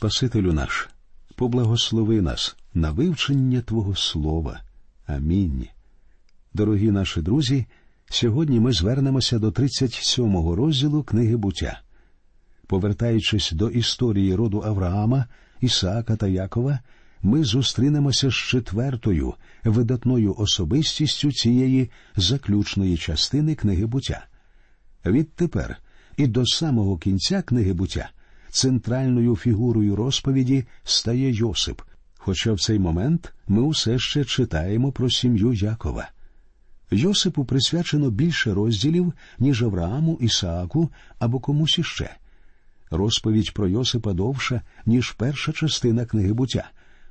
Спасителю наш, поблагослови нас на вивчення Твого Слова. Амінь. Дорогі наші друзі. Сьогодні ми звернемося до 37-го розділу книги буття. Повертаючись до історії роду Авраама, Ісаака та Якова, ми зустрінемося з четвертою видатною особистістю цієї заключної частини книги буття. Відтепер і до самого кінця книги буття центральною фігурою розповіді стає Йосип, хоча в цей момент ми усе ще читаємо про сім'ю Якова. Йосипу присвячено більше розділів, ніж Аврааму, Ісааку або комусь іще. Розповідь про Йосипа довша, ніж перша частина книги буття,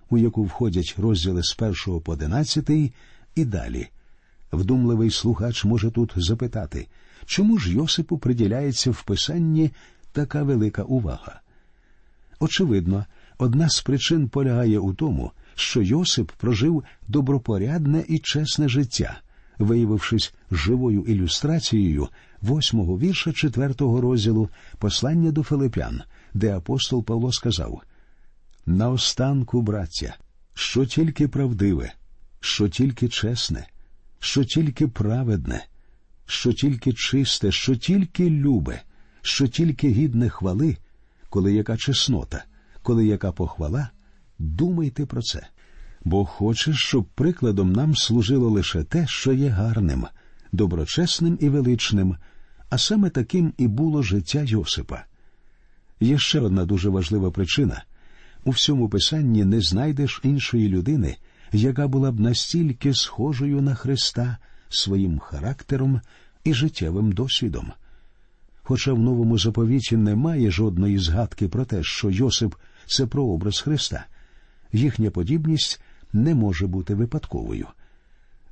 у яку входять розділи з першого по одинадцятий і далі. Вдумливий слухач може тут запитати, чому ж Йосипу приділяється в писанні така велика увага? Очевидно, одна з причин полягає у тому, що Йосип прожив добропорядне і чесне життя виявившись живою ілюстрацією восьмого вірша четвертого розділу послання до Филипян, де апостол Павло сказав Наостанку, браття, що тільки правдиве, що тільки чесне, що тільки праведне, що тільки чисте, що тільки любе, що тільки гідне хвали, коли яка чеснота, коли яка похвала, думайте про це бо хоче, щоб прикладом нам служило лише те, що є гарним, доброчесним і величним, а саме таким і було життя Йосипа. Є ще одна дуже важлива причина у всьому писанні не знайдеш іншої людини, яка була б настільки схожою на Христа своїм характером і життєвим досвідом. Хоча в новому заповіті немає жодної згадки про те, що Йосип це прообраз Христа, їхня подібність не може бути випадковою.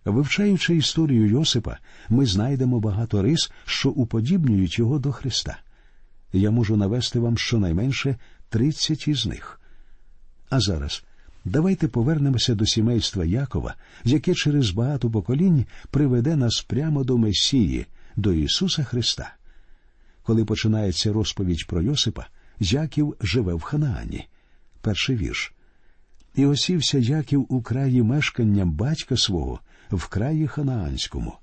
Вивчаючи історію Йосипа, ми знайдемо багато рис, що уподібнюють його до Христа. Я можу навести вам щонайменше тридцять із них. А зараз давайте повернемося до сімейства Якова, яке через багато поколінь приведе нас прямо до Месії, до Ісуса Христа. Коли починається розповідь про Йосипа, Яків живе в Ханаані. Перший вірш. І осівся Яків у краї мешкання батька свого в краї Ханаанському.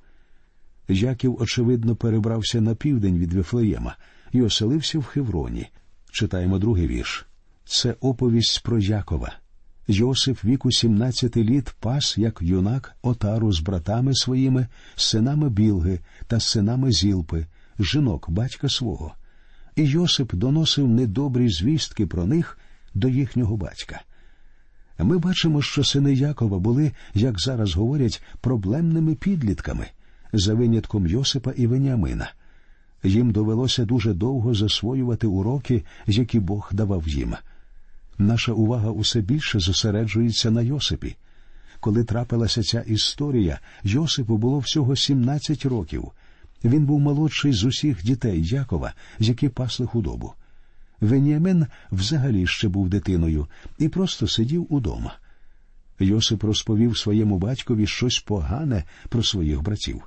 Яків, очевидно, перебрався на південь від Вифлеєма і оселився в Хевроні. Читаємо другий вірш. Це оповість про Якова. Йосиф віку сімнадцяти літ пас, як юнак, отару з братами своїми, синами Білги та синами Зілпи, жінок батька свого. І Йосип доносив недобрі звістки про них до їхнього батька. Ми бачимо, що сини Якова були, як зараз говорять, проблемними підлітками, за винятком Йосипа і Веніамина. Їм довелося дуже довго засвоювати уроки, які Бог давав їм. Наша увага усе більше зосереджується на Йосипі. Коли трапилася ця історія, Йосипу було всього 17 років. Він був молодший з усіх дітей Якова, які пасли худобу. Веніамин взагалі ще був дитиною і просто сидів удома. Йосип розповів своєму батькові щось погане про своїх братів.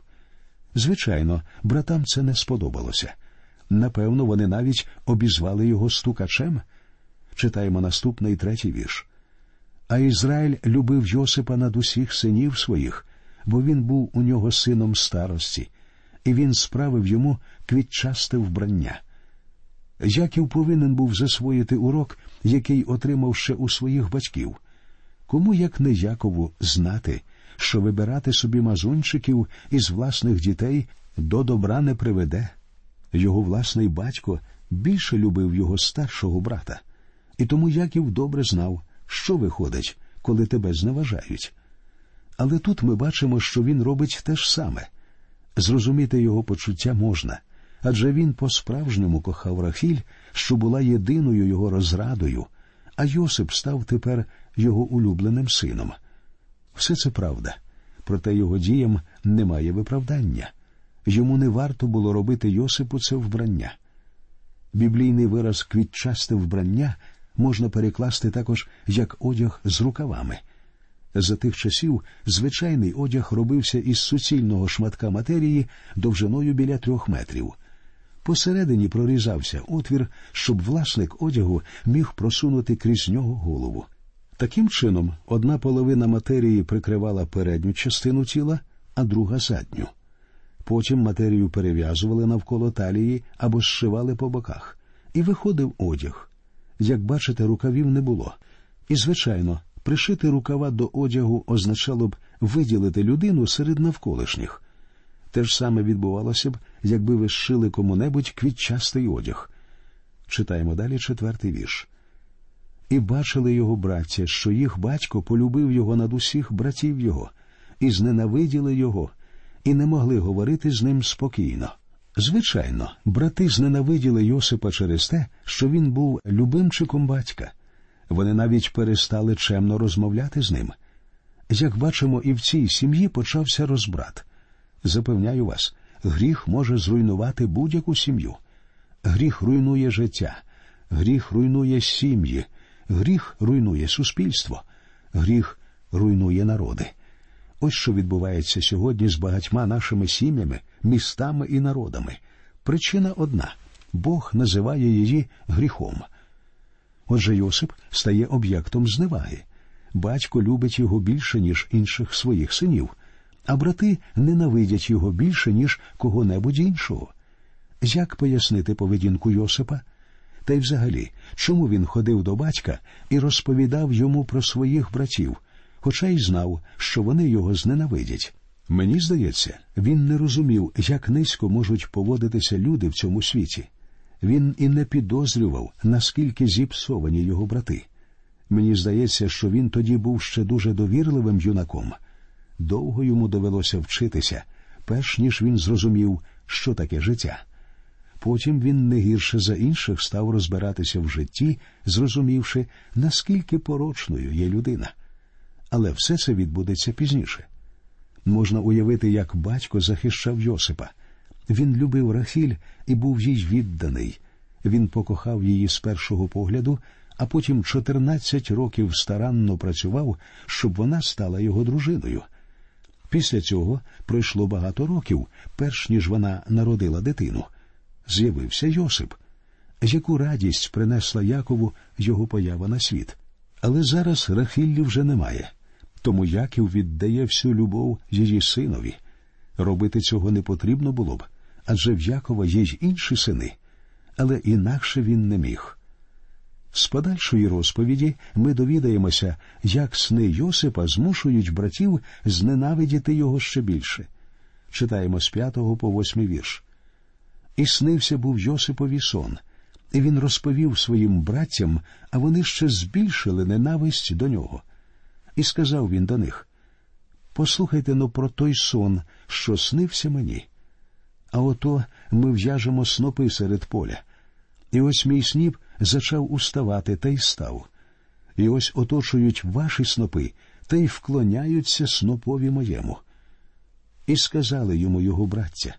Звичайно, братам це не сподобалося. Напевно, вони навіть обізвали його стукачем. Читаємо наступний третій вірш. А Ізраїль любив Йосипа над усіх синів своїх, бо він був у нього сином старості, і він справив йому квітчасте вбрання. Яків повинен був засвоїти урок, який отримав ще у своїх батьків. Кому як не Якову знати, що вибирати собі мазунчиків із власних дітей до добра не приведе. Його власний батько більше любив його старшого брата, і тому Яків добре знав, що виходить, коли тебе зневажають. Але тут ми бачимо, що він робить те ж саме. Зрозуміти його почуття можна адже він по-справжньому кохав Рахіль, що була єдиною його розрадою, а Йосип став тепер його улюбленим сином. Все це правда, проте його діям немає виправдання. Йому не варто було робити Йосипу це вбрання. Біблійний вираз квітчасте вбрання можна перекласти також як одяг з рукавами. За тих часів звичайний одяг робився із суцільного шматка матерії довжиною біля трьох метрів. Посередині прорізався отвір, щоб власник одягу міг просунути крізь нього голову. Таким чином, одна половина матерії прикривала передню частину тіла, а друга задню. Потім матерію перев'язували навколо талії або зшивали по боках, і виходив одяг. Як бачите, рукавів не було. І, звичайно, пришити рукава до одягу означало б виділити людину серед навколишніх. Те ж саме відбувалося б, якби ви зшили кому-небудь квітчастий одяг. Читаємо далі четвертий вірш. І бачили його браття, що їх батько полюбив його над усіх братів його, і зненавиділи його, і не могли говорити з ним спокійно. Звичайно, брати зненавиділи Йосипа через те, що він був любимчиком батька. Вони навіть перестали чемно розмовляти з ним. Як бачимо, і в цій сім'ї почався розбрат. Запевняю вас, гріх може зруйнувати будь-яку сім'ю. Гріх руйнує життя, гріх руйнує сім'ї, гріх руйнує суспільство, гріх руйнує народи. Ось що відбувається сьогодні з багатьма нашими сім'ями, містами і народами. Причина одна Бог називає її гріхом. Отже, Йосип стає об'єктом зневаги. Батько любить його більше, ніж інших своїх синів, а брати ненавидять його більше, ніж кого-небудь іншого. Як пояснити поведінку Йосипа? Та й взагалі, чому він ходив до батька і розповідав йому про своїх братів, хоча й знав, що вони його зненавидять. Мені здається, він не розумів, як низько можуть поводитися люди в цьому світі. Він і не підозрював, наскільки зіпсовані його брати. Мені здається, що він тоді був ще дуже довірливим юнаком. Довго йому довелося вчитися, перш ніж він зрозумів, що таке життя. Потім він не гірше за інших став розбиратися в житті, зрозумівши, наскільки порочною є людина але все це відбудеться пізніше. Можна уявити, як батько захищав Йосипа. Він любив Рахіль і був їй відданий. Він покохав її з першого погляду, а потім 14 років старанно працював, щоб вона стала його дружиною. Після цього пройшло багато років, перш ніж вона народила дитину. З'явився Йосип. Яку радість принесла Якову його поява на світ. Але зараз Рахіллі вже немає. Тому Яків віддає всю любов її синові. Робити цього не потрібно було б, адже в Якова є й інші сини, але інакше він не міг. З подальшої розповіді ми довідаємося, як сни Йосипа змушують братів зненавидіти його ще більше. Читаємо з п'ятого по восьмий вірш. І снився був Йосипові сон, і він розповів своїм братям, а вони ще збільшили ненависть до нього. І сказав він до них Послухайте но про той сон, що снився мені. А ото ми в'яжемо снопи серед поля. І ось мій сніп зачав уставати та й став. І ось оточують ваші снопи та й вклоняються снопові моєму. І сказали йому його браття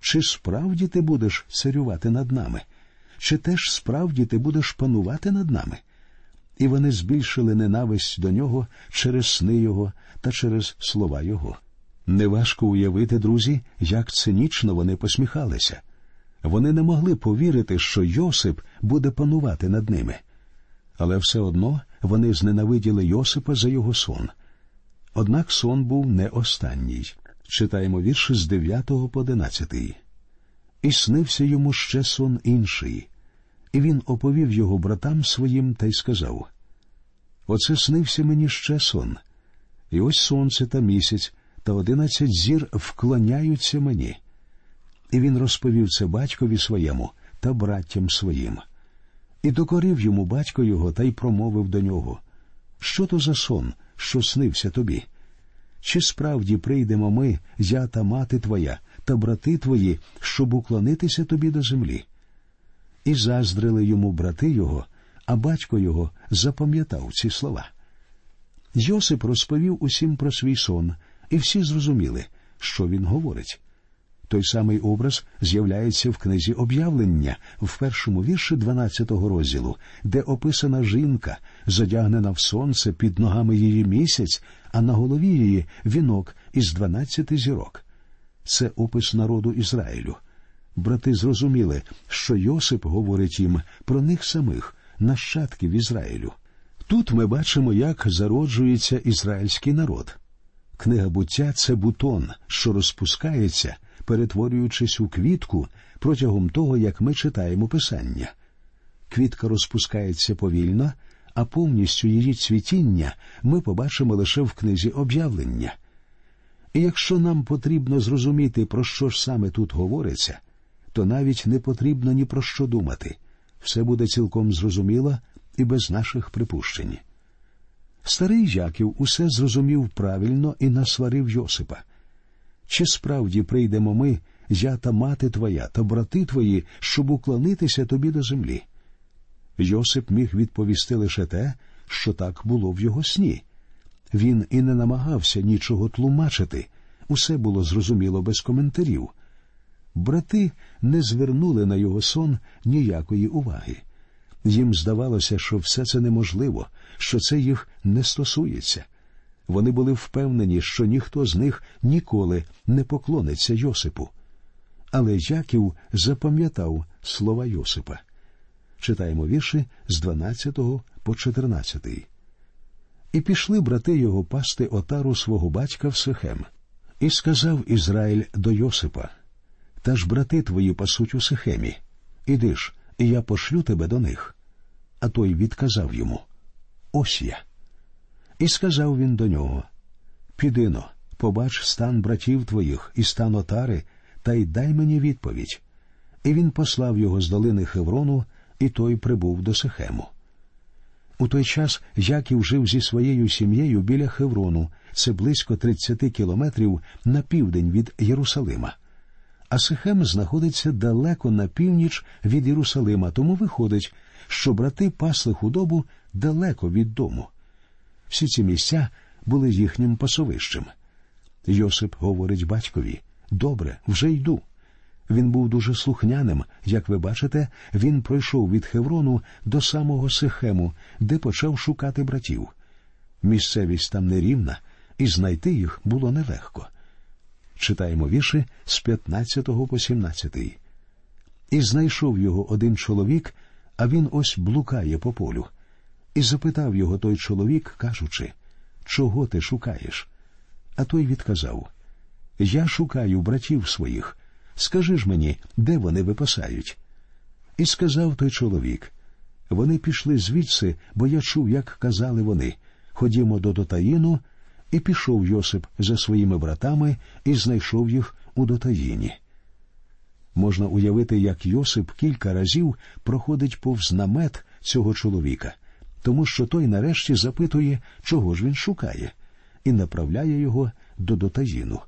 Чи справді ти будеш царювати над нами? Чи теж справді ти будеш панувати над нами? і вони збільшили ненависть до нього через сни його та через слова його. Неважко уявити, друзі, як цинічно вони посміхалися. Вони не могли повірити, що Йосип буде панувати над ними. Але все одно вони зненавиділи Йосипа за його сон. Однак сон був не останній. Читаємо вірші з 9 по 11. І снився йому ще сон інший, і він оповів його братам своїм та й сказав Оце снився мені ще сон. І ось сонце та місяць та одинадцять зір вклоняються мені. І він розповів це батькові своєму та браттям своїм. І докорив йому батько його та й промовив до нього Що то за сон, що снився тобі? Чи справді прийдемо ми, я та мати твоя, та брати твої, щоб уклонитися тобі до землі? І заздрили йому брати його, а батько його запам'ятав ці слова. Йосип розповів усім про свій сон, і всі зрозуміли, що він говорить. Той самий образ з'являється в книзі об'явлення в першому вірші 12-го розділу, де описана жінка, задягнена в сонце під ногами її місяць, а на голові її вінок із дванадцяти зірок. Це опис народу Ізраїлю. Брати зрозуміли, що Йосип говорить їм про них самих, нащадків Ізраїлю. Тут ми бачимо, як зароджується ізраїльський народ. Книга буття це бутон, що розпускається, перетворюючись у квітку протягом того, як ми читаємо писання. Квітка розпускається повільно, а повністю її цвітіння ми побачимо лише в книзі об'явлення. І якщо нам потрібно зрозуміти, про що ж саме тут говориться, то навіть не потрібно ні про що думати все буде цілком зрозуміло і без наших припущень. Старий Яків усе зрозумів правильно і насварив Йосипа. Чи справді прийдемо ми, я та мати твоя та брати твої, щоб уклонитися тобі до землі? Йосип міг відповісти лише те, що так було в його сні. Він і не намагався нічого тлумачити, усе було зрозуміло без коментарів. Брати не звернули на його сон ніякої уваги. Їм здавалося, що все це неможливо, що це їх не стосується. Вони були впевнені, що ніхто з них ніколи не поклониться Йосипу. Але Яків запам'ятав слова Йосипа. Читаємо вірші з 12 по 14. І пішли брати його пасти отару свого батька в Сихем. І сказав Ізраїль до Йосипа Та ж брати твої пасуть у Сихемі. Іди ж, і я пошлю тебе до них. А той відказав йому Ось я. І сказав він до нього Підино, побач стан братів твоїх і стан отари, та й дай мені відповідь. І він послав його з долини Хеврону, і той прибув до Сихему. У той час Яків жив зі своєю сім'єю біля Хеврону, це близько 30 кілометрів на південь від Єрусалима. А Сихем знаходиться далеко на північ від Єрусалима, тому виходить, що брати пасли худобу далеко від дому. Всі ці місця були їхнім пасовищем. Йосип говорить батькові Добре, вже йду. Він був дуже слухняним, як ви бачите, він пройшов від Хеврону до самого Сихему, де почав шукати братів. Місцевість там нерівна, і знайти їх було нелегко. Читаємо вірші з 15 по 17. І знайшов його один чоловік, а він ось блукає по полю. І запитав його той чоловік, кажучи, чого ти шукаєш? А той відказав Я шукаю братів своїх. Скажи ж мені, де вони випасають? І сказав той чоловік вони пішли звідси, бо я чув, як казали вони ходімо до Дотаїну, і пішов Йосип за своїми братами і знайшов їх у Дотаїні. Можна уявити, як Йосип кілька разів проходить повз намет цього чоловіка, тому що той нарешті запитує, чого ж він шукає, і направляє його до Дотаїну.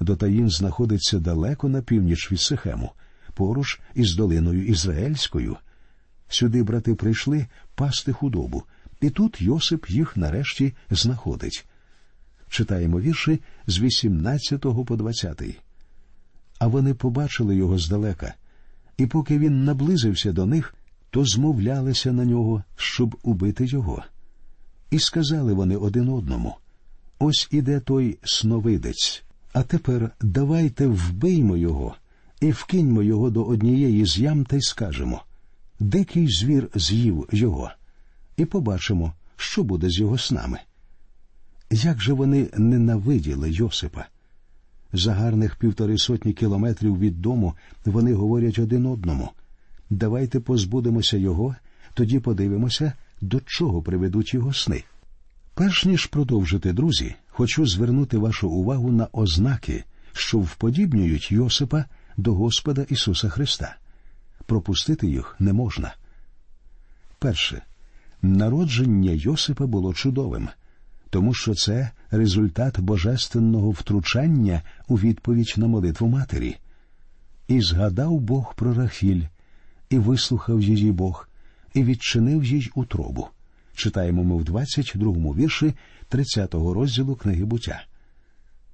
Дотаїн знаходиться далеко на північ від Сихему, поруч із долиною Ізраїльською. Сюди брати прийшли пасти худобу, і тут Йосип їх нарешті знаходить. Читаємо вірші з 18 по 20. А вони побачили його здалека, і поки він наблизився до них, то змовлялися на нього, щоб убити його. І сказали вони один одному ось іде той сновидець. А тепер давайте вбиймо його і вкиньмо його до однієї з ям та й скажемо Дикий звір з'їв його, і побачимо, що буде з його снами. Як же вони ненавиділи Йосипа? За гарних півтори сотні кілометрів від дому вони говорять один одному давайте позбудемося його, тоді подивимося, до чого приведуть його сни. Перш ніж продовжити, друзі, хочу звернути вашу увагу на ознаки, що вподібнюють Йосипа до Господа Ісуса Христа. Пропустити їх не можна. Перше, народження Йосипа було чудовим, тому що це результат божественного втручання у відповідь на молитву матері. І згадав Бог про Рахіль, і вислухав її Бог, і відчинив їй утробу читаємо ми в 22-му вірші 30-го розділу книги буття.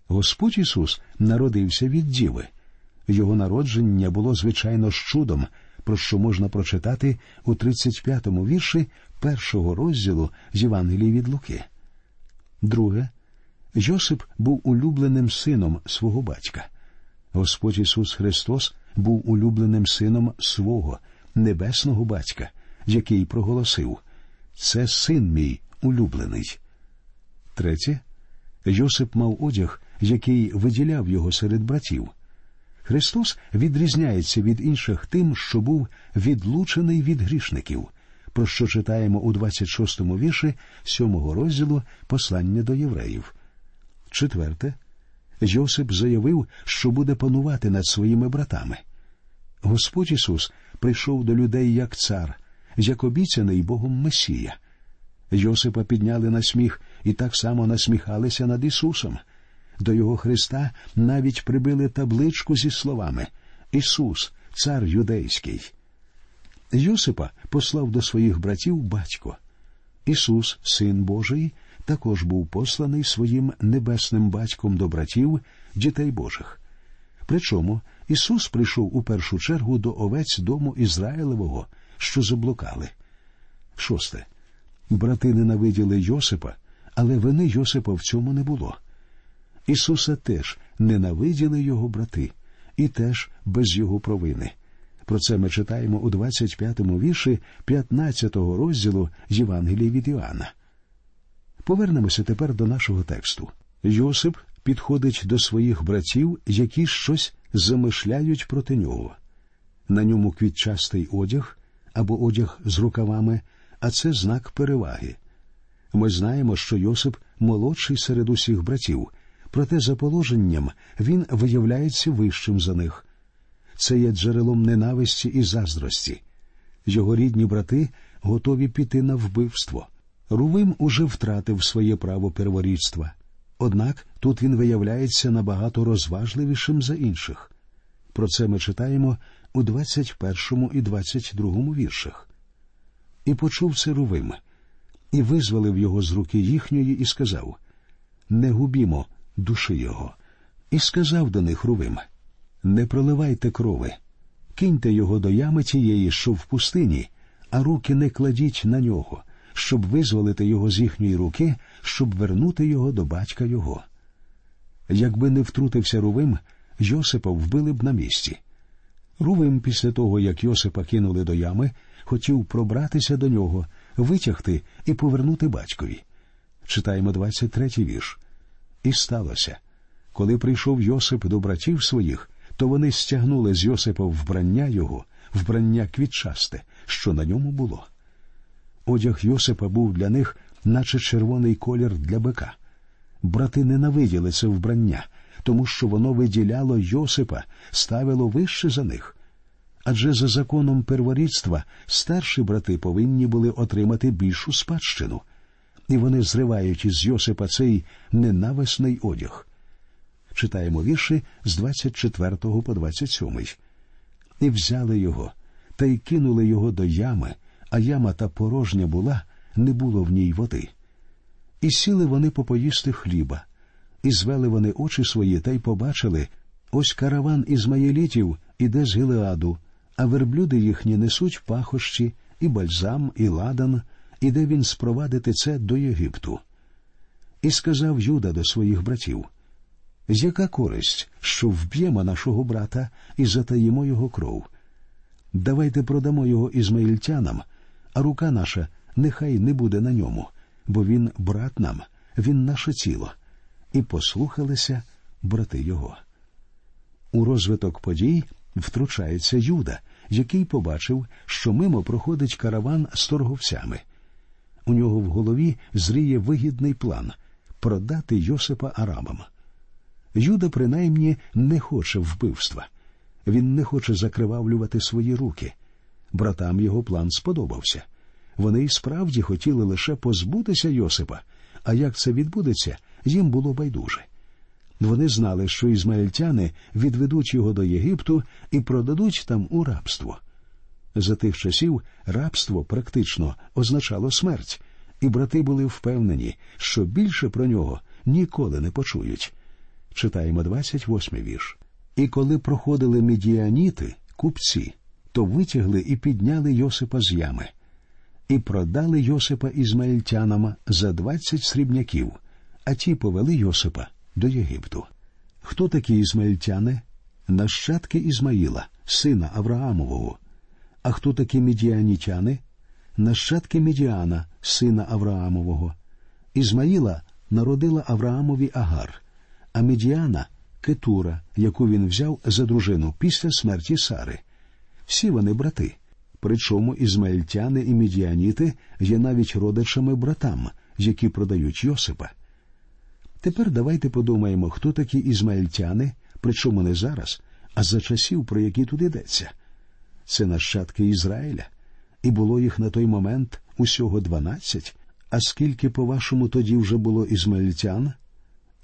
Господь Ісус народився від Діви. Його народження було звичайно з чудом, про що можна прочитати у 35-му вірші першого розділу з Євангелії від Луки. Друге, Йосип був улюбленим сином свого батька. Господь Ісус Христос був улюбленим сином свого небесного батька, який проголосив Це син мій улюблений. Третє. Йосип мав одяг, який виділяв його серед братів. Христос відрізняється від інших тим, що був відлучений від грішників, про що читаємо у 26-му вірші 7-го розділу послання до євреїв. Четверте, Йосип заявив, що буде панувати над своїми братами. Господь Ісус прийшов до людей як цар, як обіцяний Богом Месія. Йосипа підняли на сміх і так само насміхалися над Ісусом. До його Христа навіть прибили табличку зі словами Ісус, цар юдейський. Йосипа послав до своїх братів батько. Ісус, Син Божий, також був посланий своїм небесним батьком до братів, дітей Божих. Причому Ісус прийшов у першу чергу до овець дому Ізраїлевого, що заблукали. Шосте. Брати ненавиділи Йосипа, але вини Йосипа в цьому не було. Ісуса теж ненавиділи його брати, і теж без його провини. Про це ми читаємо у 25-му вірші 15-го розділу Євангелії від Іоанна. Повернемося тепер до нашого тексту. Йосип підходить до своїх братів, які щось замишляють проти нього. На ньому квітчастий одяг або одяг з рукавами, а це знак переваги. Ми знаємо, що Йосип молодший серед усіх братів, проте за положенням він виявляється вищим за них. Це є джерелом ненависті і заздрості. Його рідні брати готові піти на вбивство. Рувим уже втратив своє право перворідства. Однак тут він виявляється набагато розважливішим за інших. Про це ми читаємо у 21 і 22 віршах. І почув це Рувим, і визволив його з руки їхньої, і сказав Не губімо душі його. І сказав до них Рувим Не проливайте крови, киньте його до ями тієї, що в пустині, а руки не кладіть на нього щоб визволити його з їхньої руки, щоб вернути його до батька його. Якби не втрутився Рувим, Йосипа вбили б на місці. Рувим, після того, як Йосипа кинули до ями, хотів пробратися до нього, витягти і повернути батькові. Читаємо 23-й вірш. І сталося. Коли прийшов Йосип до братів своїх, то вони стягнули з Йосипа вбрання його, вбрання квітчасте, що на ньому було. Одяг Йосипа був для них, наче червоний колір для бика. Брати ненавиділи це вбрання, тому що воно виділяло Йосипа, ставило вище за них. Адже за законом перворідства старші брати повинні були отримати більшу спадщину, і вони зривають із Йосипа цей ненависний одяг. Читаємо вірші з 24 по 27. І взяли його, та й кинули його до ями, а яма та порожня була, не було в ній води. І сіли вони попоїсти хліба, і звели вони очі свої та й побачили ось караван ізмаїлітів іде з Гілеаду, а верблюди їхні несуть пахощі, і бальзам, і ладан, іде він спровадити це до Єгипту. І сказав Юда до своїх братів Яка користь, що вб'ємо нашого брата і затаїмо його кров? Давайте продамо його ізмаїльтянам, а рука наша нехай не буде на ньому, бо він брат нам, він наше тіло, і послухалися брати його. У розвиток подій втручається Юда, який побачив, що мимо проходить караван з торговцями. У нього в голові зріє вигідний план продати Йосипа арабам. Юда, принаймні, не хоче вбивства. Він не хоче закривавлювати свої руки братам його план сподобався. Вони й справді хотіли лише позбутися Йосипа, а як це відбудеться, їм було байдуже. Вони знали, що ізмаїльтяни відведуть його до Єгипту і продадуть там у рабство. За тих часів рабство практично означало смерть, і брати були впевнені, що більше про нього ніколи не почують. Читаємо 28-й вірш. І коли проходили медіаніти, купці, то витягли і підняли Йосипа з ями, і продали Йосипа ізмаїльтянам за двадцять срібняків, а ті повели Йосипа до Єгипту. Хто такі ізмаїльтяни? Нащадки Ізмаїла, сина Авраамового. А хто такі мідіанітяни? Нащадки Мідіана, сина Авраамового. Ізмаїла народила Авраамові Агар, а Медіана Кетура, яку він взяв за дружину після смерті Сари. Всі вони брати. Причому ізмаїльтяни і медіаніти є навіть родичами братам, які продають Йосипа. Тепер давайте подумаємо, хто такі ізмаїльтяни, причому не зараз, а за часів, про які тут йдеться. Це нащадки Ізраїля, і було їх на той момент усього дванадцять. А скільки, по-вашому, тоді вже було ізмаїльтян?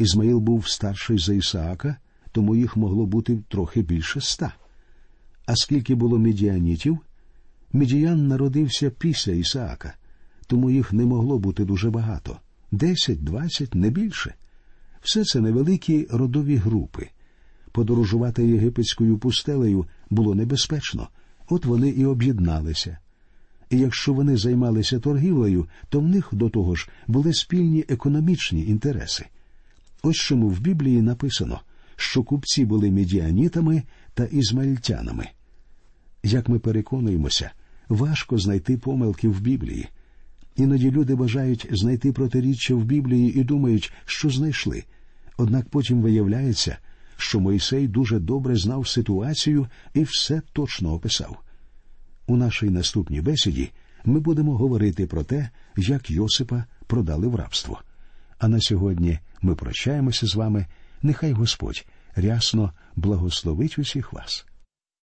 Ізмаїл був старший за Ісаака, тому їх могло бути трохи більше ста. А скільки було медіанітів? Медіян народився після Ісаака, тому їх не могло бути дуже багато десять, двадцять, не більше. Все це невеликі родові групи. Подорожувати єгипетською пустелею було небезпечно, от вони і об'єдналися. І якщо вони займалися торгівлею, то в них до того ж були спільні економічні інтереси. Ось чому в Біблії написано, що купці були медіанітами та ізмаїльтянами. Як ми переконуємося, важко знайти помилки в Біблії. Іноді люди бажають знайти протиріччя в Біблії і думають, що знайшли. Однак потім виявляється, що Мойсей дуже добре знав ситуацію і все точно описав. У нашій наступній бесіді ми будемо говорити про те, як Йосипа продали в рабство. А на сьогодні ми прощаємося з вами. Нехай Господь рясно благословить усіх вас.